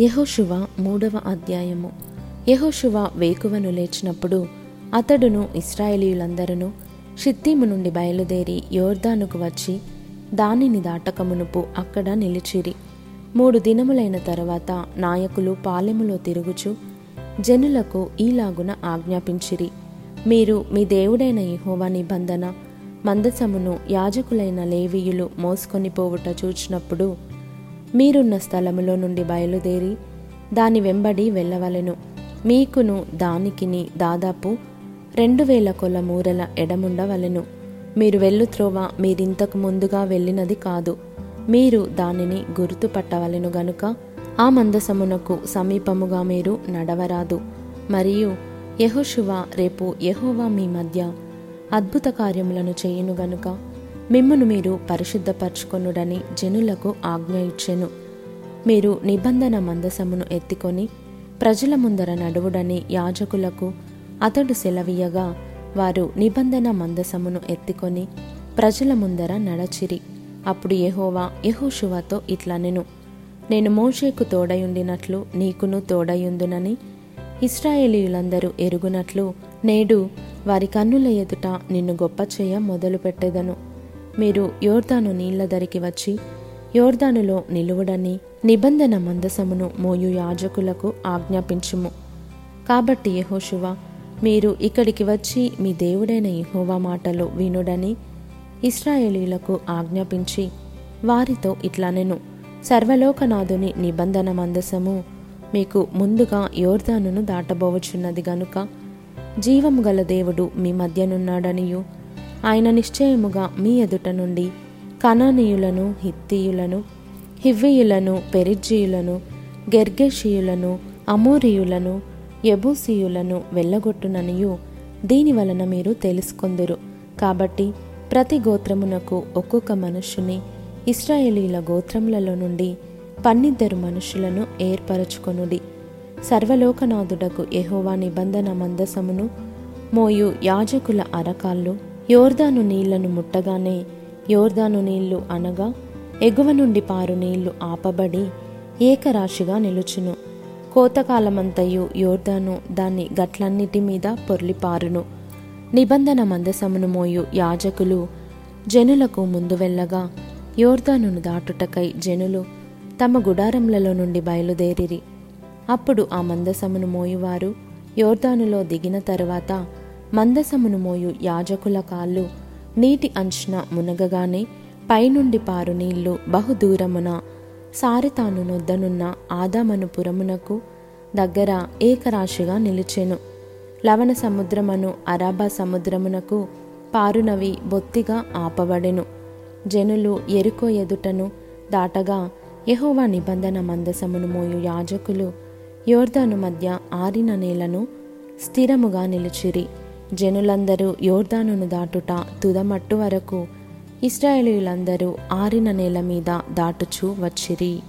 యెహోషువ మూడవ అధ్యాయము. యెహోషువ వేకువను లేచినప్పుడు అతడును ఇస్రాయేలీయులందరూ షిత్తీము నుండి బయలుదేరి యోర్దానుకు వచ్చి దానిని దాటకమునుపు అక్కడ నిలిచిరి. మూడు దినములైన తరువాత నాయకులు పాలెములో తిరుగుచు జనులకు ఈలాగున ఆజ్ఞాపించిరి. మీరు మీ దేవుడైన యెహోవా నిబంధన మందసమును యాజకులైన లేవీయులు మోసుకొని పోవుట చూచినప్పుడు మీరున్న స్థలములో నుండి బయలుదేరి దాని వెంబడి వెళ్ళవలెను. మీకును దానికిని దాదాపు రెండు వేల కొల మూరల ఎడముండవలెను. మీరు వెళ్ళు త్రోవ మీరింతకు ముందుగా వెళ్ళినది కాదు. మీరు దానిని గుర్తుపట్టవలెను గనుక ఆ మందసమునకు సమీపముగా మీరు నడవరాదు. మరియు యెహోషువ రేపు యహోవా మీ మధ్య అద్భుత కార్యములను చేయును గనుక మిమ్మును మీరు పరిశుద్ధపరచుకొనుడని జనులకు ఆజ్ఞ ఇచ్చెను. మీరు నిబంధన మందసమును ఎత్తికొని ప్రజల ముందర నడువుడని యాజకులకు అతడు సెలవీయగా వారు నిబంధన మందసమును ఎత్తికొని ప్రజల ముందర నడచిరి. అప్పుడు యహోవా యెహోషువతో ఇట్లనెను. నేను మోషేకు తోడయుండినట్లు నీకును తోడయుందునని ఇస్రాయేలీయులందరూ ఎరుగునట్లు నేడు వారి కన్నుల ఎదుట నిన్ను గొప్ప చేయ మొదలుపెట్టెదను. మీరు యోర్దాను నీళ్ళ ధరికి వచ్చి యోర్దానులో నిలువుడని నిబంధన మందసమును మోయు యాజకులకు ఆజ్ఞాపించుము. కాబట్టి యెహోషువ మీరు ఇక్కడికి వచ్చి మీ దేవుడైన యహోవా మాటలు వినుడని ఇస్రాయేలీలకు ఆజ్ఞాపించి వారితో ఇట్లనెను సర్వలోకనాథుని నిబంధన మందసము మీకు ముందుగా యోర్దానును దాటబోవచున్నది గనుక జీవము గల దేవుడు మీ మధ్యనున్నాడనియు ఆయన నిశ్చయముగా మీ ఎదుట నుండి కనానీయులను హిత్తీయులను హివ్వీయులను పెరిజ్జీయులను గెర్గేషియులను అమోరియులను ఎబూసీయులను వెళ్ళగొట్టుననియు. దీని వలన మీరు తెలుసుకొందురు. కాబట్టి ప్రతి గోత్రమునకు ఒక్కొక్క మనుష్యుని ఇస్రాయేలీల గోత్రములలో నుండి పన్నిద్దరు మనుషులను ఏర్పరచుకొనుడి. సర్వలోకనాథుడకు ఎహోవా నిబంధన మందసమును మోయు యాజకుల అరకాళ్ళు యోర్దాను నీళ్ళను ముట్టగానే యోర్దాను నీళ్ళు అనగా ఎగువ నుండి పారు నీళ్ళు ఆపబడి ఏకరాశిగా నిలుచును. కోతకాలమంతయు యోర్దాను దాని గట్లన్నిటి మీద పొర్లిపారును. నిబంధన మందసమును మోయు యాజకులు జనులకు ముందు వెళ్ళగా యోర్దానును దాటుటకై జనులు తమ గుడారములలో నుండి బయలుదేరిరి. అప్పుడు ఆ మందసమును మోయువారు యోర్దానులో దిగిన తరువాత మందసమును మోయు యాజకుల కాళ్ళు. నీటి అంచున మునగగానే పైనుండి పారు నీళ్ళు బహుదూరమున. సారితాను నొద్దనున్న ఆదామనుపురమునకు దగ్గర ఏకరాశిగా నిలిచెను. లవణ సముద్రమను అరాబా సముద్రమునకు పారునవి బొత్తిగా ఆపబడెను. జనులు ఎరుకో ఎదుటను దాటగా యహోవా నిబంధన మందసమును మోయు యాజకులు యోర్దాను మధ్య ఆరిన నేలను స్థిరముగా నిలిచిరి. జనులందరూ యోర్దానును దాటుట తుదమట్టు వరకు ఇస్రాయేలీలందరూ ఆరిన నేల మీద దాటుచూ వచ్చిరి.